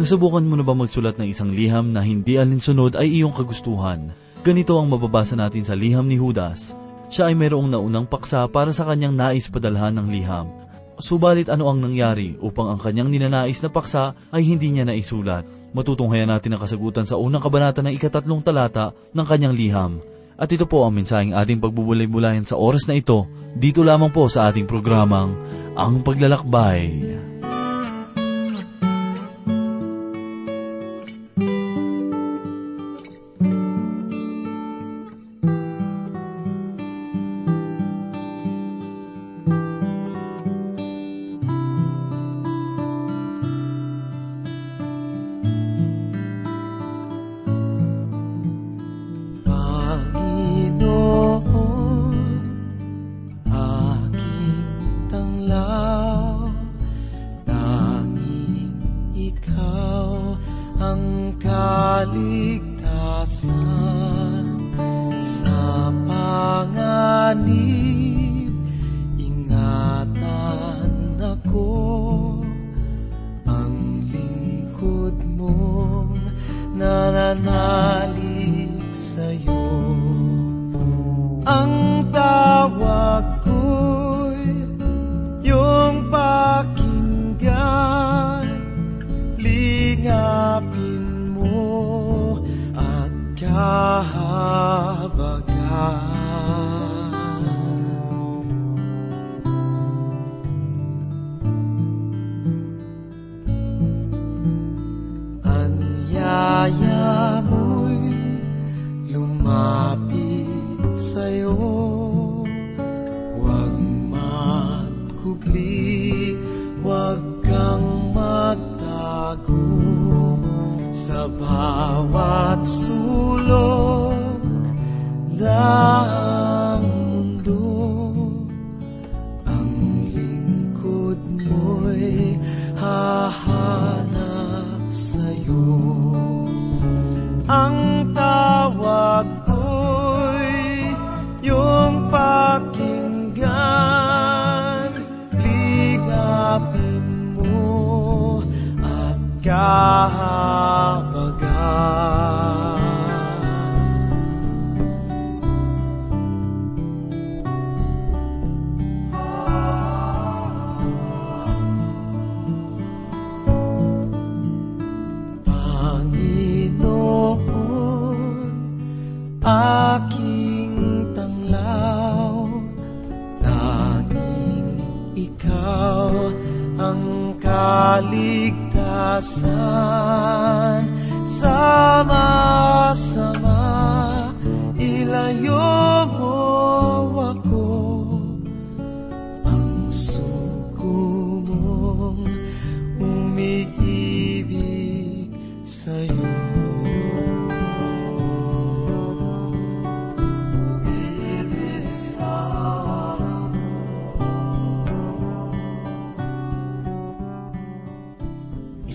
Nasubukan mo na ba magsulat ng isang liham na hindi alinsunod ay iyong kagustuhan? Ganito ang mababasa natin sa liham ni Judas. Siya ay mayroong naunang paksa para sa kanyang nais padalhan ng liham. Subalit ano ang nangyari upang ang kanyang ninanais na paksa ay hindi niya naisulat? Matutunghayan natin ang kasagutan sa unang kabanata ng ikatatlong talata ng kanyang liham. At ito po ang mensaheng ating pagbubulay-bulayan sa oras na ito, dito lamang po sa ating programang, Ang Paglalakbay. Anyaya mo'y lumapit sa'yo. Huwag magkubli, huwag kang magtago Sa bawat sulok ng kaligtasan. Sama-sama,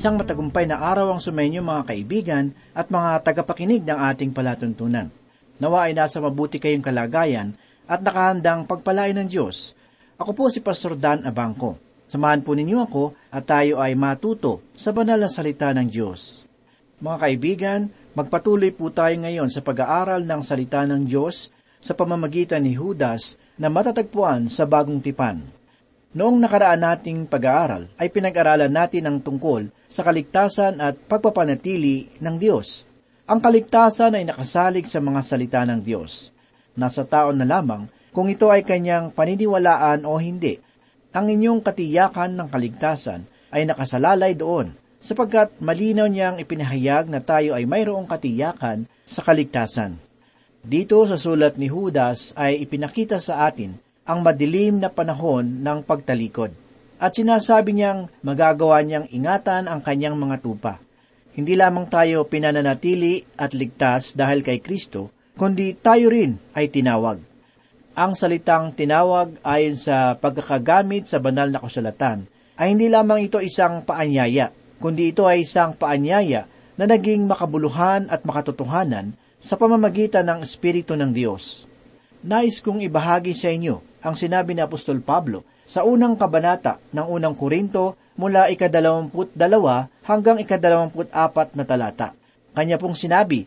Isang matagumpay na araw ang sumainyo mga kaibigan at mga tagapakinig ng ating palatuntunan. Nawa ay nasa mabuti kayong kalagayan at nakahandang pagpalain ng Diyos. Ako po si Pastor Dan Abangco. Samahan po ninyo ako at tayo ay matuto sa banal na salita ng Diyos. Mga kaibigan, magpatuloy po tayo ngayon sa pag-aaral ng salita ng Diyos sa pamamagitan ni Judas na matatagpuan sa bagong tipan. Noong nakaraan nating pag-aaral ay pinag-aralan natin ang tungkol sa kaligtasan at pagpapanatili ng Diyos. Ang kaligtasan ay nakasalig sa mga salita ng Diyos. Nasa tao na lamang kung ito ay kanyang paniniwalaan o hindi. Ang inyong katiyakan ng kaligtasan ay nakasalalay doon sapagkat malinaw niyang ipinahayag na tayo ay mayroong katiyakan sa kaligtasan. Dito sa sulat ni Judas ay ipinakita sa atin ang madilim na panahon ng pagtalikod. At sinasabi niyang magagawa niyang ingatan ang kanyang mga tupa. Hindi lamang tayo pinananatili at ligtas dahil kay Kristo, kundi tayo rin ay tinawag. Ang salitang tinawag ayon sa pagkakagamit sa banal na kasulatan ay hindi lamang ito isang paanyaya, kundi ito ay isang paanyaya na naging makabuluhan at makatotohanan sa pamamagitan ng Espiritu ng Diyos. Nais kong ibahagi sa inyo ang sinabi ni Apostol Pablo sa unang kabanata ng unang Korinto mula ikadalawamput dalawa hanggang ikadalawamput apat na talata. Kanya pong sinabi,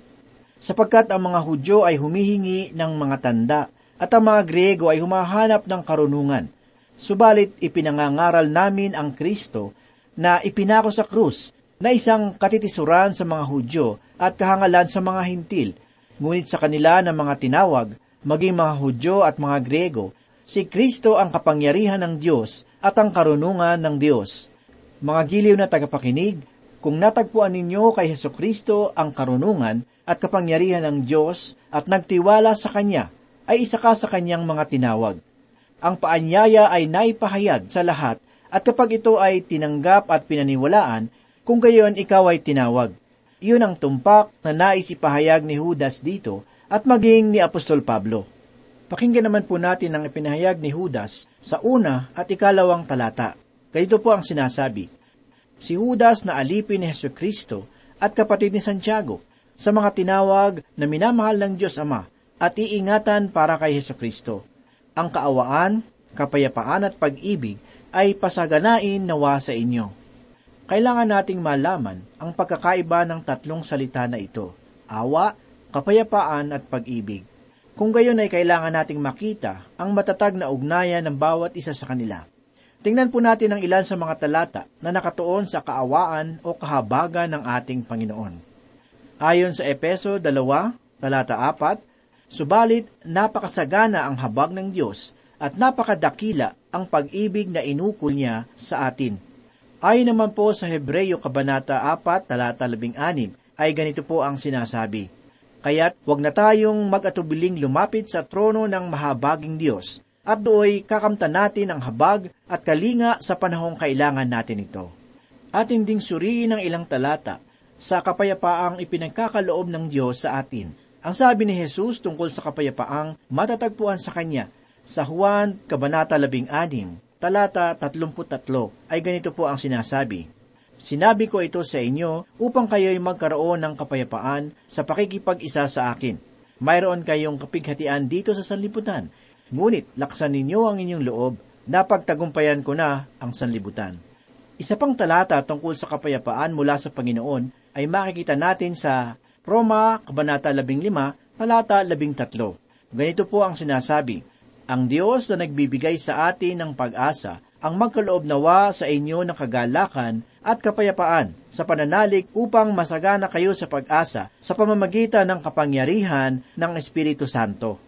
sapagkat ang mga Hudyo ay humihingi ng mga tanda at ang mga Griego ay humahanap ng karunungan. Subalit ipinangangaral namin ang Kristo na ipinako sa krus na isang katitisuran sa mga Hudyo at kahangalan sa mga Hintil. Ngunit sa kanila ng mga tinawag, maging mga Hudyo at mga Griego, si Kristo ang kapangyarihan ng Diyos at ang karunungan ng Diyos. Mga giliw na tagapakinig, kung natagpuan ninyo kay Heso Kristo ang karunungan at kapangyarihan ng Diyos at nagtiwala sa Kanya, ay isa ka sa Kanyang mga tinawag. Ang paanyaya ay naipahayag sa lahat at kapag ito ay tinanggap at pinaniwalaan, kung gayon ikaw ay tinawag. Iyon ang tumpak na nais ipahayag ni Judas dito at maging ni Apostol Pablo. Pakinggan naman po natin ang ipinahayag ni Judas sa una at ikalawang talata. Ganito po ang sinasabi, Si Judas na alipin ni Heso Kristo at kapatid ni Santiago sa mga tinawag na minamahal ng Diyos Ama at iingatan para kay Heso Kristo. Ang kaawaan, kapayapaan at pag-ibig ay pasaganain nawa sa inyo. Kailangan nating malaman ang pagkakaiba ng tatlong salita na ito, awa, kapayapaan at pag-ibig. Kung gayon ay kailangan nating makita ang matatag na ugnayan ng bawat isa sa kanila. Tingnan po natin ang ilan sa mga talata na nakatuon sa kaawaan o kahabagan ng ating Panginoon. Ayon sa Epeso 2, talata 4, Subalit napakasagana ang habag ng Diyos at napakadakila ang pag-ibig na inukol niya sa atin Ayon naman po sa Hebreyo Kabanata 4, talata 16, ay ganito po ang sinasabi. Kaya't huwag na tayong mag-atubiling lumapit sa trono ng mahabaging Diyos, at dooy kakamta natin ang habag at kalinga sa panahong kailangan natin ito. Atin ding suriin ang ilang talata sa kapayapaang ipinagkakaloob ng Diyos sa atin. Ang sabi ni Jesus tungkol sa kapayapaang matatagpuan sa Kanya sa Juan Kabanata 16, talata 33 ay ganito po ang sinasabi. Sinabi ko ito sa inyo upang kayo'y magkaroon ng kapayapaan sa pakikipag-isa sa akin. Mayroon kayong kapighatian dito sa sanlibutan. Ngunit laksan ninyo ang inyong loob, napagtagumpayan ko na ang sanlibutan. Isa pang talata tungkol sa kapayapaan mula sa Panginoon ay makikita natin sa Roma, Kabanata 15, talata 13. Ganito po ang sinasabi, ang Diyos na nagbibigay sa atin ng pag-asa ang magkaloob nawa sa inyo ng kagalakan at kapayapaan sa pananalig upang masagana kayo sa pag-asa sa pamamagitan ng kapangyarihan ng Espiritu Santo.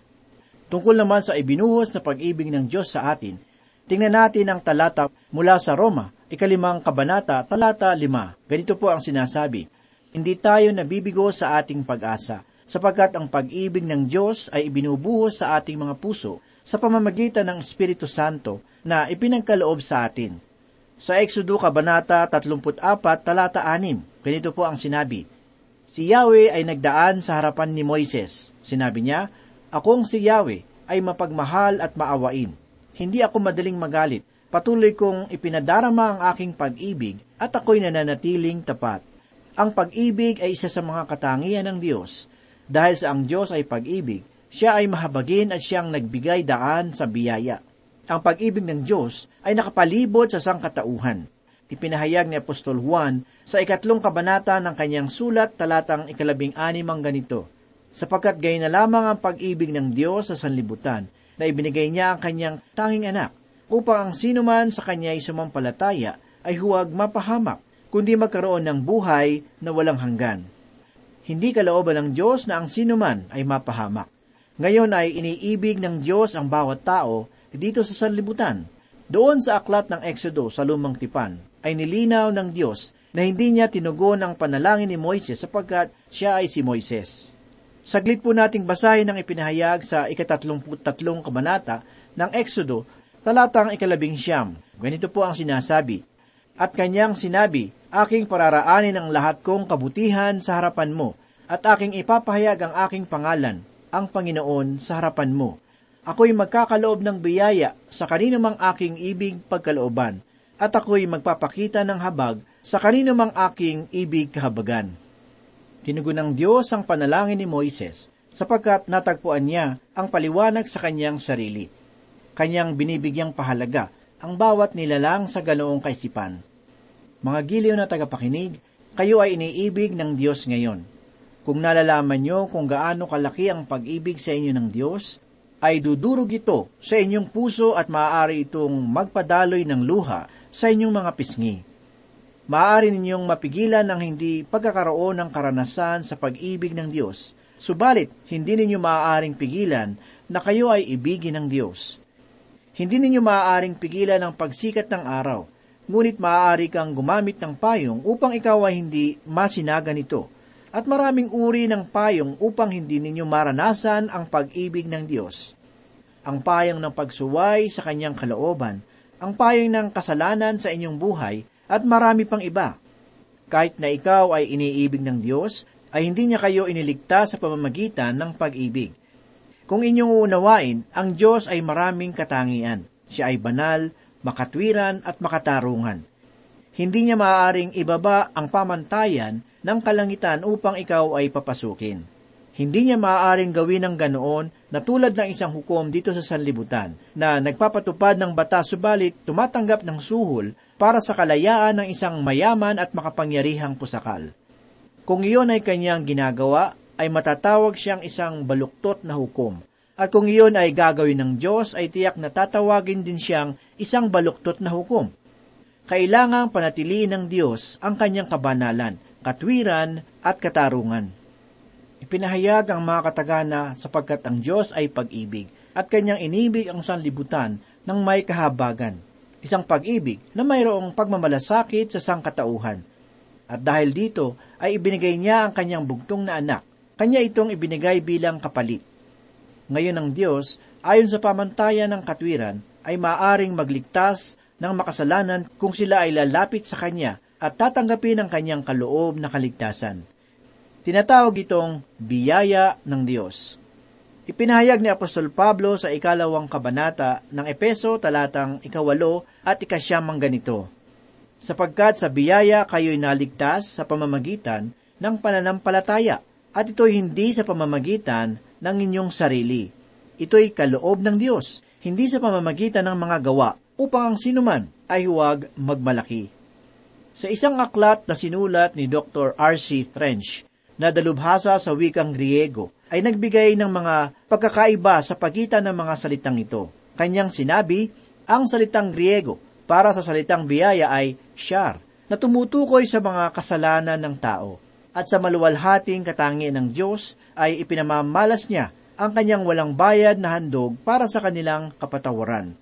Tungkol naman sa ibinuhos na pag-ibig ng Diyos sa atin, tingnan natin ang talata mula sa Roma, ikalimang kabanata, talata lima. Ganito po ang sinasabi, Hindi tayo nabibigo sa ating pag-asa, sapagkat ang pag-ibig ng Diyos ay ibinubuhos sa ating mga puso sa pamamagitan ng Espiritu Santo na ipinagkaloob sa atin. Sa Exodo Kabanata 34, talata 6, ganito po ang sinabi, Si Yahweh ay nagdaan sa harapan ni Moises. Sinabi niya, Akong si Yahweh ay mapagmahal at maawain. Hindi ako madaling magalit. Patuloy kong ipinadarama ang aking pag-ibig at ako'y nananatiling tapat. Ang pag-ibig ay isa sa mga katangian ng Diyos. Dahil sa ang Diyos ay pag-ibig, siya ay mahabagin at siyang nagbigay daan sa biyaya. Ang pag-ibig ng Diyos ay nakapalibot sa sangkatauhan. Ipinahayag ni Apostol Juan sa ikatlong kabanata ng kanyang sulat talatang ikalabing anim ang ganito, sapagkat gay na lamang ang pag-ibig ng Diyos sa sanlibutan na ibinigay niya ang kanyang tanging anak upang ang sino man sa kanya ay sumampalataya ay huwag mapahamak, kundi magkaroon ng buhay na walang hanggan. Hindi kalooban ng Diyos na ang sino man ay mapahamak, ngayon ay iniibig ng Diyos ang bawat tao dito sa sanlibutan. Doon sa aklat ng Exodo sa lumang tipan, ay nilinaw ng Diyos na hindi niya tinugon ang panalangin ni Moises sapagkat siya ay si Moises. Saglit po nating basahin ang ipinahayag sa ikatatlumputatlong kabanata ng Exodo, talatang ikalabing siyam. Ganito po ang sinasabi, At kanyang sinabi, Aking pararaanin ang lahat kong kabutihan sa harapan mo, at aking ipapahayag ang aking pangalan, ang Panginoon sa harapan mo. Ako'y magkakaloob ng biyaya sa kanino mang aking ibig pagkalooban, at ako'y magpapakita ng habag sa kanino mang aking ibig kahabagan. Tinugon ng Diyos ang panalangin ni Moises, sapagkat natagpuan niya ang paliwanag sa kanyang sarili. Kanyang binibigyang pahalaga ang bawat nilalang sa ganoong kaisipan. Mga giliw na tagapakinig, kayo ay iniibig ng Diyos ngayon. Kung nalalaman nyo kung gaano kalaki ang pag-ibig sa inyo ng Diyos, ay dudurog ito sa inyong puso at maaari itong magpadaloy ng luha sa inyong mga pisngi. Maaari ninyong mapigilan ang hindi pagkakaroon ng karanasan sa pag-ibig ng Diyos, subalit hindi ninyo maaaring pigilan na kayo ay ibigin ng Diyos. Hindi ninyo maaaring pigilan ang pagsikat ng araw, ngunit maaari kang gumamit ng payong upang ikaw ay hindi masinaga nito. At maraming uri ng payong upang hindi ninyo maranasan ang pag-ibig ng Diyos. Ang payong ng pagsuway sa kanyang kalooban, ang payong ng kasalanan sa inyong buhay, at marami pang iba. Kahit na ikaw ay iniibig ng Diyos, ay hindi niya kayo iniligtas sa pamamagitan ng pag-ibig. Kung inyong uunawain, ang Diyos ay maraming katangian. Siya ay banal, makatwiran at makatarungan. Hindi niya maaaring ibaba ang pamantayan ng kalangitan upang ikaw ay papasukin. Hindi niya maaaring gawin ng ganoon na tulad ng isang hukom dito sa sanlibutan na nagpapatupad ng batas subalit tumatanggap ng suhol para sa kalayaan ng isang mayaman at makapangyarihang pusakal. Kung iyon ay kanyang ginagawa, ay matatawag siyang isang baluktot na hukom. At kung iyon ay gagawin ng Diyos, ay tiyak na tatawagin din siyang isang baluktot na hukom. Kailangang panatiliin ng Diyos ang kanyang kabanalan, katwiran at katarungan. Ipinahayag ang mga katagana sapagkat ang Diyos ay pag-ibig at kanyang inibig ang sanlibutan ng may kahabagan. Isang pag-ibig na mayroong pagmamalasakit sa sangkatauhan. At dahil dito ay ibinigay niya ang kanyang bugtong na anak. Kanya itong ibinigay bilang kapalit. Ngayon ang Diyos, ayon sa pamantayan ng katwiran, ay maaring magligtas ng makasalanan kung sila ay lalapit sa Kanya at tatanggapin ang Kanyang kaloob na kaligtasan. Tinatawag itong biyaya ng Diyos. Ipinahayag ni Apostol Pablo sa ikalawang kabanata ng Epeso talatang ikawalo at ikasyamang ganito, Sapagkat sa biyaya kayo'y naligtas sa pamamagitan ng pananampalataya, at ito'y hindi sa pamamagitan ng inyong sarili. Ito'y kaloob ng Diyos, hindi sa pamamagitan ng mga gawa, upang ang sinuman ay huwag magmalaki. Sa isang aklat na sinulat ni Dr. R.C. Trench, na dalubhasa sa wikang Griego, ay nagbigay ng mga pagkakaiba sa pagitan ng mga salitang ito. Kanyang sinabi, ang salitang Griego para sa salitang biyaya ay shar, na tumutukoy sa mga kasalanan ng tao. At sa maluwalhating katangian ng Diyos ay ipinamamalas niya ang kanyang walang bayad na handog para sa kanilang kapatawaran.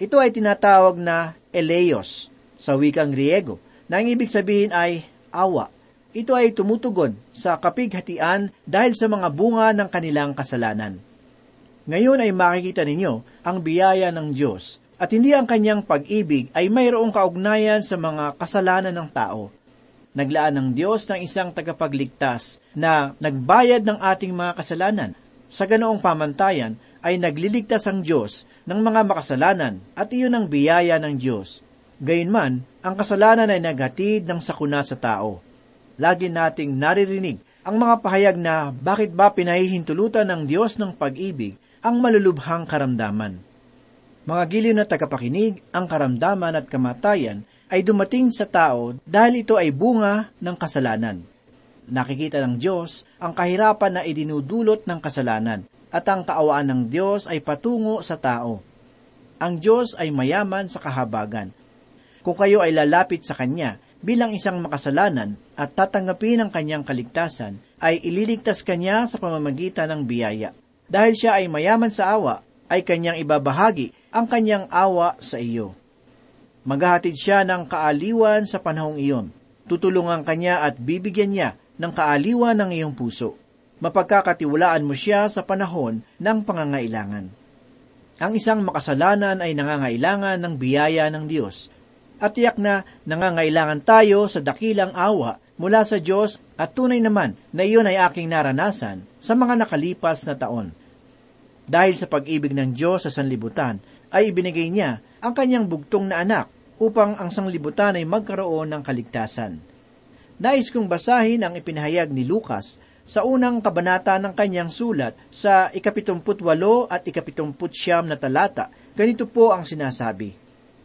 Ito ay tinatawag na eleos sa wikang Griego, na ang ibig sabihin ay awa. Ito ay tumutugon sa kapighatian dahil sa mga bunga ng kanilang kasalanan. Ngayon ay makikita ninyo ang biyaya ng Diyos at hindi ang kanyang pag-ibig ay mayroong kaugnayan sa mga kasalanan ng tao. Naglaan ng Diyos ng isang tagapagligtas na nagbayad ng ating mga kasalanan. Sa ganoong pamantayan ay nagliligtas ang Diyos ng mga makasalanan at iyon ang biyaya ng Diyos. Gayunman, ang kasalanan ay naghatid ng sakuna sa tao. Lagi nating naririnig ang mga pahayag na bakit ba pinahihintulutan ng Diyos ng pag-ibig ang malulubhang karamdaman. Mga giliw na tagapakinig, ang karamdaman at kamatayan ay dumating sa tao dahil ito ay bunga ng kasalanan. Nakikita ng Diyos ang kahirapan na idinudulot ng kasalanan at ang kaawaan ng Diyos ay patungo sa tao. Ang Diyos ay mayaman sa kahabagan. Kung kayo ay lalapit sa Kanya bilang isang makasalanan at tatanggapin ang Kanyang kaligtasan, ay ililigtas Kanya sa pamamagitan ng biyaya. Dahil siya ay mayaman sa awa, ay Kanyang ibabahagi ang Kanyang awa sa iyo. Maghahatid siya ng kaaliwan sa panahong iyon. Tutulungan kanya at bibigyan niya ng kaaliwan ng iyong puso. Mapagkakatiwalaan mo siya sa panahon ng pangangailangan. Ang isang makasalanan ay nangangailangan ng biyaya ng Diyos. At tiyak na nangangailangan tayo sa dakilang awa mula sa Diyos at tunay naman na iyon ay aking naranasan sa mga nakalipas na taon. Dahil sa pag-ibig ng Diyos sa sanlibutan, ay ibinigay niya ang kanyang bugtong na anak upang ang sanglibutan ay magkaroon ng kaligtasan. Nais kong basahin ang ipinahayag ni Lucas sa unang kabanata ng kanyang sulat sa ikapitumput walo at ikapitumput siyam na talata. Ganito po ang sinasabi.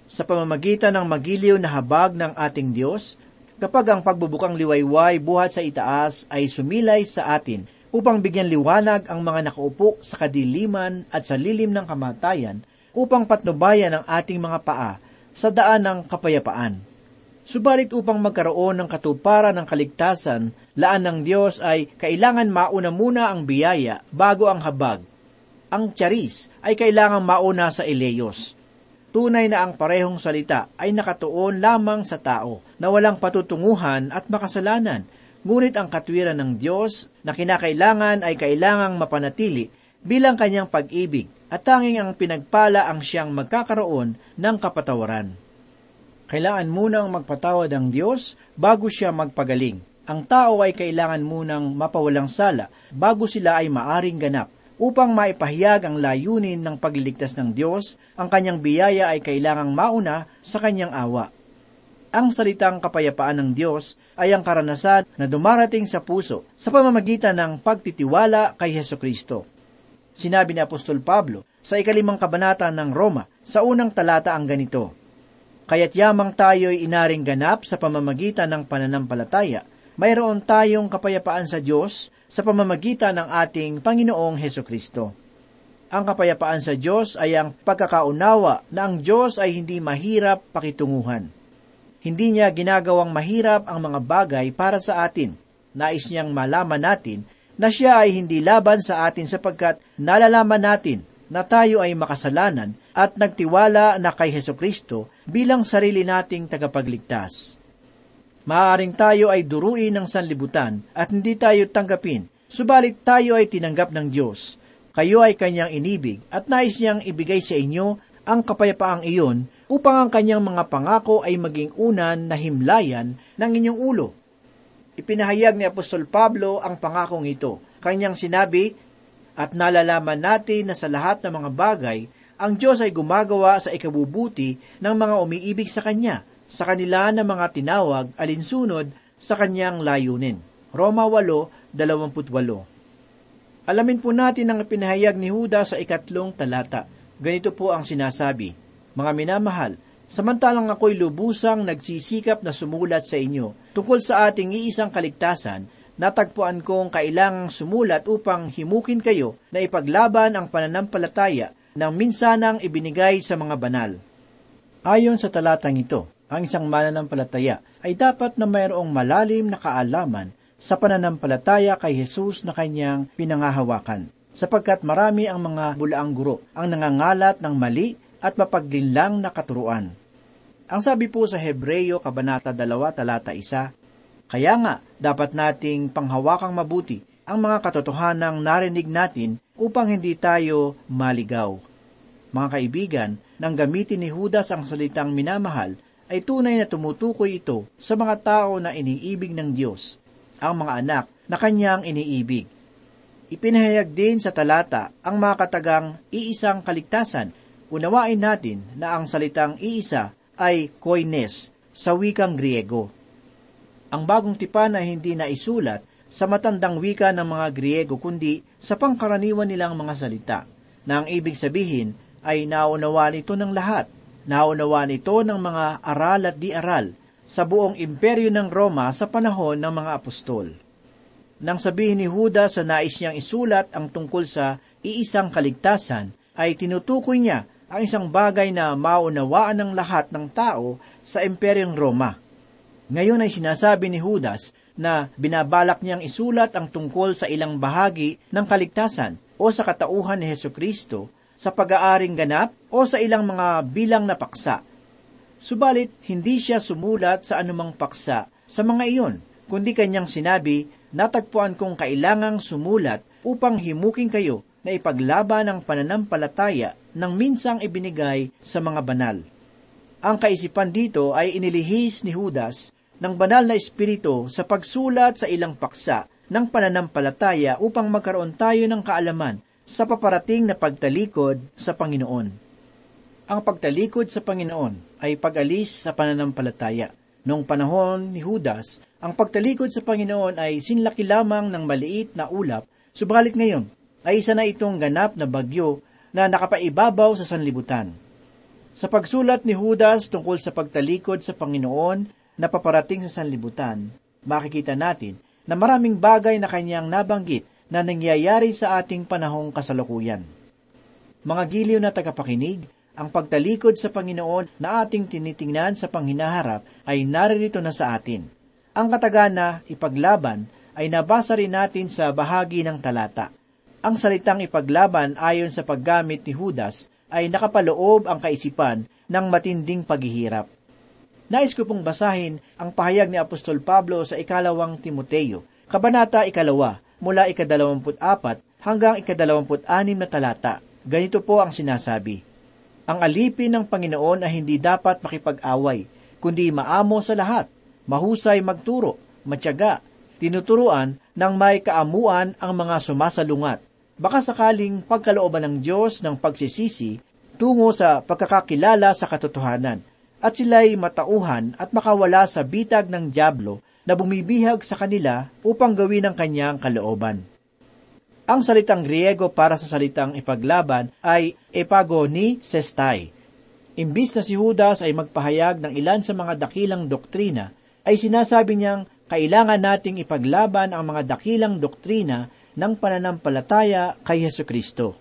Sa pamamagitan ng magiliw na habag ng ating Diyos, kapag ang pagbubukang liwayway buhat sa itaas ay sumilay sa atin upang bigyan liwanag ang mga nakaupo sa kadiliman at sa lilim ng kamatayan upang patnubayan ang ating mga paa sa daan ng kapayapaan. Subalit upang magkaroon ng katuparan ng kaligtasan, laan ng Diyos ay kailangan mauna muna ang biyaya bago ang habag. Ang charis ay kailangan mauna sa eleyos. Tunay na ang parehong salita ay nakatuon lamang sa tao na walang patutunguhan at makasalanan, ngunit ang katwiran ng Diyos na kinakailangan ay kailangang mapanatili bilang kanyang pag-ibig at tanging ang pinagpala ang siyang magkakaroon ng kapatawaran. Kailangan munang magpatawad ang Diyos bago siya magpagaling. Ang tao ay kailangan munang mapawalang sala bago sila ay maaring ganap. Upang maipahayag ang layunin ng pagliligtas ng Diyos, ang kanyang biyaya ay kailangang mauna sa kanyang awa. Ang salitang kapayapaan ng Diyos ay ang karanasan na dumarating sa puso sa pamamagitan ng pagtitiwala kay Heso Kristo. Sinabi ni Apostol Pablo sa ikalimang kabanata ng Roma sa unang talata ang ganito, Kaya't yamang tayo'y inaring ganap sa pamamagitan ng pananampalataya, mayroon tayong kapayapaan sa Diyos sa pamamagitan ng ating Panginoong Heso Kristo. Ang kapayapaan sa Diyos ay ang pagkakaunawa na ang Diyos ay hindi mahirap pakitunguhan. Hindi niya ginagawang mahirap ang mga bagay para sa atin. Nais niyang malaman natin na siya ay hindi laban sa atin sapagkat nalalaman natin na tayo ay makasalanan at nagtiwala na kay Heso Kristo bilang sarili nating tagapagligtas. Maaaring tayo ay duruin ng sanlibutan at hindi tayo tanggapin, subalit tayo ay tinanggap ng Diyos. Kayo ay kanyang inibig at nais niyang ibigay sa inyo ang kapayapaang iyon upang ang kanyang mga pangako ay maging unan na himlayan ng inyong ulo. Ipinahayag ni Apostol Pablo ang pangakong ito. Kanyang sinabi, at nalalaman natin na sa lahat ng mga bagay, ang Diyos ay gumagawa sa ikabubuti ng mga umiibig sa Kanya, sa kanila na mga tinawag alinsunod sa kanyang layunin. Roma 8:28. Alamin po natin ang pinahayag ni Huda sa ikatlong talata. Ganito po ang sinasabi, Mga minamahal, samantalang ako'y lubusang nagsisikap na sumulat sa inyo tungkol sa ating iisang kaligtasan, natagpuan kong kailangang sumulat upang himukin kayo na ipaglaban ang pananampalataya ng minsanang ibinigay sa mga banal. Ayon sa talatang ito, ang isang mananampalataya ay dapat na mayroong malalim na kaalaman sa pananampalataya kay Jesus na kanyang pinangahawakan, sapagkat marami ang mga bulaang guro ang nangangalat ng mali at mapaglinlang na katuruan. Ang sabi po sa Hebreyo Kabanata 2, Talata 1, Kaya nga, dapat nating panghawakang mabuti ang mga katotohanang narinig natin upang hindi tayo maligaw. Mga kaibigan, nang gamitin ni Judas ang salitang minamahal, ay tunay na tumutukoy ito sa mga tao na iniibig ng Diyos, ang mga anak na kanyang iniibig. Ipinahayag din sa talata ang mga katagang iisang kaligtasan. Unawain natin na ang salitang iisa ay koines sa wikang Griego. Ang bagong tipan ay hindi na isulat sa matandang wika ng mga Griego kundi sa pangkaraniwan nilang mga salita, na ang ibig sabihin ay naunawa nito ng lahat Naunawa nito ng mga aral at di-aral sa buong imperyo ng Roma sa panahon ng mga apostol. Nang sabihin ni Judas sa nais niyang isulat ang tungkol sa iisang kaligtasan, ay tinutukoy niya ang isang bagay na maunawaan ng lahat ng tao sa imperyong Roma. Ngayon ay sinasabi ni Judas na binabalak niyang isulat ang tungkol sa ilang bahagi ng kaligtasan o sa katauhan ni Heso Kristo sa pag-aaring ganap o sa ilang mga bilang na paksa. Subalit, hindi siya sumulat sa anumang paksa sa mga iyon, kundi kanyang sinabi, natagpuan kong kailangang sumulat upang himuking kayo na ipaglaban ang pananampalataya ng minsang ibinigay sa mga banal. Ang kaisipan dito ay inilihis ni Judas ng banal na espiritu sa pagsulat sa ilang paksa ng pananampalataya upang magkaroon tayo ng kaalaman sa paparating na pagtalikod sa Panginoon. Ang pagtalikod sa Panginoon ay pag-alis sa pananampalataya. Noong panahon ni Judas, ang pagtalikod sa Panginoon ay sinlaki lamang ng maliit na ulap, subalit ngayon ay isa na itong ganap na bagyo na nakapaibabaw sa sanlibutan. Sa pagsulat ni Judas tungkol sa pagtalikod sa Panginoon na paparating sa sanlibutan, makikita natin na maraming bagay na kanyang nabanggit na nangyayari sa ating panahong kasalukuyan. Mga giliw na tagapakinig, ang pagtalikod sa Panginoon na ating tinitingnan sa panghinaharap ay naririto na sa atin. Ang katagan na ipaglaban ay nabasa rin natin sa bahagi ng talata. Ang salitang ipaglaban ayon sa paggamit ni Judas ay nakapaloob ang kaisipan ng matinding paghihirap. Nais ko pong basahin ang pahayag ni Apostol Pablo sa ikalawang Timoteo, kabanata ikalawa, mula ikadalawamput apat hanggang ikadalawamput anim na talata. Ganito po ang sinasabi. Ang alipin ng Panginoon ay hindi dapat makipag-away, kundi maamo sa lahat, mahusay magturo, matyaga, tinuturuan ng may kaamuan ang mga sumasalungat. Baka sakaling pagkalooban ng Diyos ng pagsisisi tungo sa pagkakakilala sa katotohanan at sila'y matauhan at makawala sa bitag ng Diablo na bumibihag sa kanila upang gawin ang kanyang kalooban. Ang salitang Griego para sa salitang ipaglaban ay epagoni sestai. Imbis na si Judas ay magpahayag ng ilan sa mga dakilang doktrina, ay sinasabi niyang kailangan nating ipaglaban ang mga dakilang doktrina ng pananampalataya kay Heso Kristo.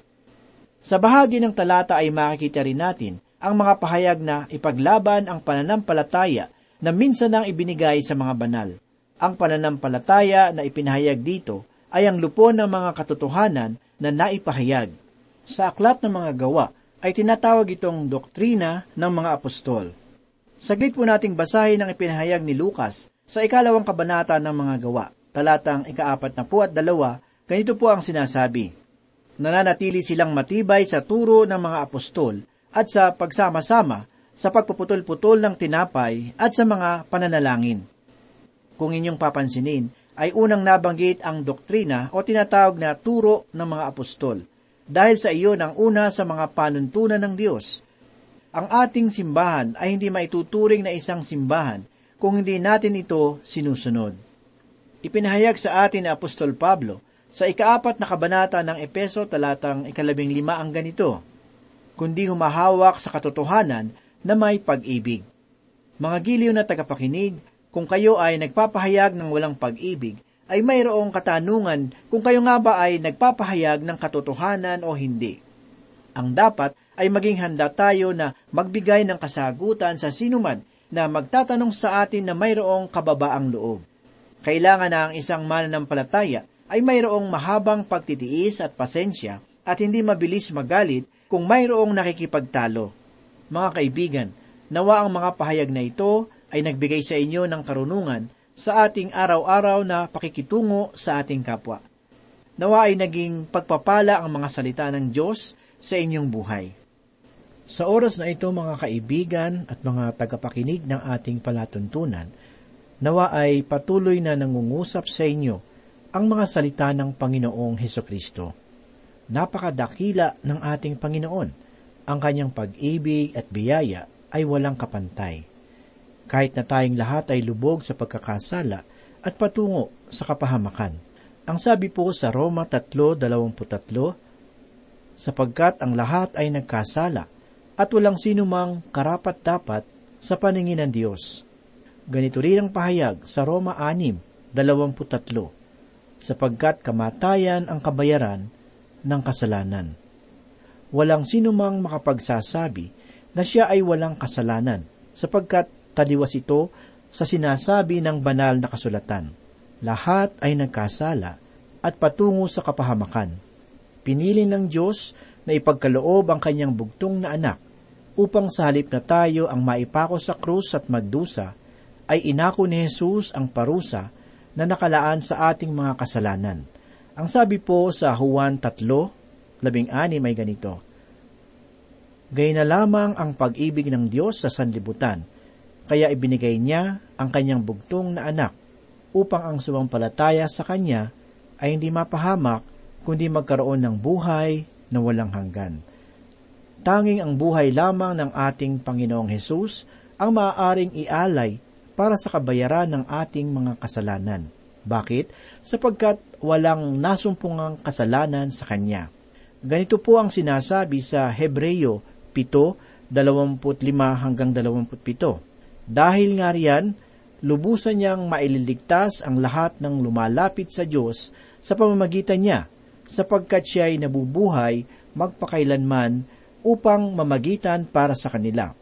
Sa bahagi ng talata ay makikita rin natin ang mga pahayag na ipaglaban ang pananampalataya na minsan nang ibinigay sa mga banal. Ang pananampalataya na ipinahayag dito ay ang lupon ng mga katotohanan na naipahayag. Sa aklat ng mga gawa ay tinatawag itong doktrina ng mga apostol. Saglit po nating basahin ang ipinahayag ni Lucas sa ikalawang kabanata ng mga gawa, talatang ikaapat na po at dalawa, ganito po ang sinasabi. Nananatili silang matibay sa turo ng mga apostol at sa pagsama-sama sa pagpuputol-putol ng tinapay at sa mga pananalangin. Kung inyong papansinin, ay unang nabanggit ang doktrina o tinatawag na turo ng mga apostol, dahil sa iyon ang una sa mga panuntunan ng Diyos. Ang ating simbahan ay hindi maituturing na isang simbahan kung hindi natin ito sinusunod. Ipinahayag sa atin ni Apostol Pablo sa ikaapat na kabanata ng Epeso talatang ikalabing lima ang ganito, kundi humahawak sa katotohanan na may pag-ibig. Mga giliw na tagapakinig, kung kayo ay nagpapahayag ng walang pag-ibig, ay mayroong katanungan kung kayo nga ba ay nagpapahayag ng katotohanan o hindi. Ang dapat ay maging handa tayo na magbigay ng kasagutan sa sinuman na magtatanong sa atin na mayroong kababaang loob. Kailangan na ang isang mananampalataya ay mayroong mahabang pagtitiis at pasensya at hindi mabilis magalit kung mayroong nakikipagtalo. Mga kaibigan, nawa ang mga pahayag na ito ay nagbigay sa inyo ng karunungan sa ating araw-araw na pakikitungo sa ating kapwa. Nawa ay naging pagpapala ang mga salita ng Diyos sa inyong buhay. Sa oras na ito mga kaibigan at mga tagapakinig ng ating palatuntunan, nawa ay patuloy na nangungusap sa inyo ang mga salita ng Panginoong Heso Kristo. Napakadakila ng ating Panginoon. Ang kanyang pag-ibig at biyaya ay walang kapantay. Kahit na tayong lahat ay lubog sa pagkakasala at patungo sa kapahamakan. Ang sabi po sa Roma 3.23, sapagkat ang lahat ay nagkasala at walang sino mang karapat-dapat sa paningin ng Diyos. Ganito rin ang pahayag sa Roma 6.23, sapagkat kamatayan ang kabayaran ng kasalanan. Walang sino mang makapagsasabi na siya ay walang kasalanan, sapagkat taliwas ito sa sinasabi ng banal na kasulatan. Lahat ay nagkasala at patungo sa kapahamakan. Pinili ng Diyos na ipagkaloob ang kanyang bugtong na anak upang sa halip na tayo ang maipako sa krus at magdusa, ay inako ni Jesus ang parusa na nakalaan sa ating mga kasalanan. Ang sabi po sa Juan 3, labing ani may ganito, Gay na lamang ang pag-ibig ng Diyos sa sanlibutan, kaya ibinigay niya ang kanyang bugtong na anak, upang ang sumampalataya sa kanya ay hindi mapahamak, kundi magkaroon ng buhay na walang hanggan. Tanging ang buhay lamang ng ating Panginoong Hesus ang maaaring ialay para sa kabayaran ng ating mga kasalanan. Bakit? Sapagkat walang nasumpungang kasalanan sa Kanya. Ganito po ang sinasabi sa Hebreyo 7, 25 hanggang 27. Dahil nga riyan, lubusan niyang maililigtas ang lahat ng lumalapit sa Diyos sa pamamagitan niya, sapagkat siya ay nabubuhay magpakailanman upang mamagitan para sa kanila.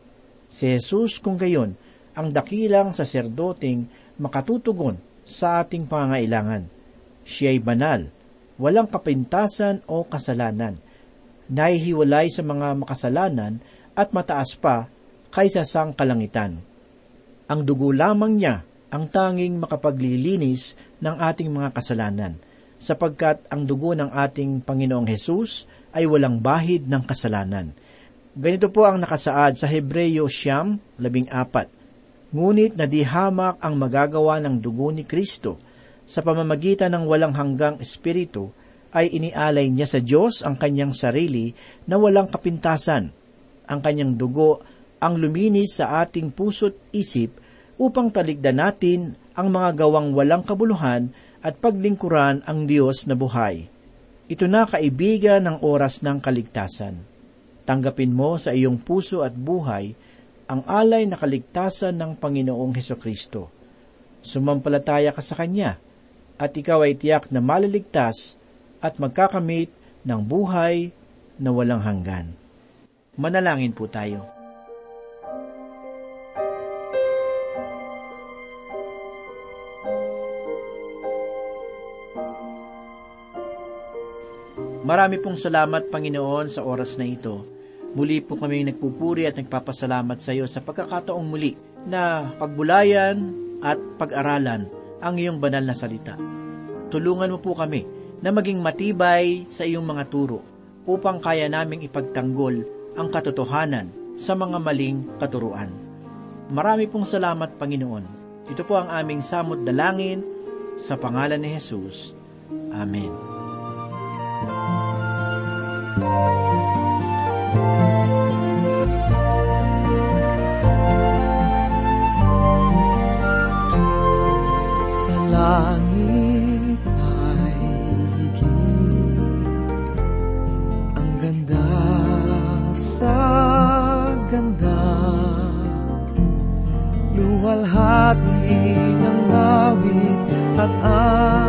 Si Jesus kung gayon, ang dakilang saserdoting makatutugon sa ating pangailangan. Siya ay banal, walang kapintasan o kasalanan, nahihiwalay sa mga makasalanan at mataas pa kaysa sang kalangitan. Ang dugo lamang niya ang tanging makapaglilinis ng ating mga kasalanan, sapagkat ang dugo ng ating Panginoong Hesus ay walang bahid ng kasalanan. Ganito po ang nakasaad sa Hebreyo Siyam, labing apat. Ngunit nadihamak ang magagawa ng dugo ni Kristo sa pamamagitan ng walang hanggang espiritu ay inialay niya sa Diyos ang kanyang sarili na walang kapintasan. Ang kanyang dugo ang luminis sa ating puso't isip upang taligdan natin ang mga gawang walang kabuluhan at paglingkuran ang Diyos na buhay. Ito na kaibigan ng oras ng kaligtasan. Tanggapin mo sa iyong puso at buhay ang alay na kaligtasan ng Panginoong Heso Kristo. Sumampalataya ka sa Kanya at ikaw ay tiyak na maliligtas at magkakamit ng buhay na walang hanggan. Manalangin po tayo. Marami pong salamat, Panginoon, sa oras na ito. Muli po kami nagpupuri at nagpapasalamat sa iyo sa pagkakataong muli na pagbulayan at pag-aralan ang iyong banal na salita. Tulungan mo po kami na maging matibay sa iyong mga turo upang kaya naming ipagtanggol ang katotohanan sa mga maling katuruan. Marami pong salamat, Panginoon. Ito po ang aming samot dalangin sa pangalan ni Jesus. Amen. Sa langit ay higit Ang ganda sa ganda. Luwalhati ang awit at ang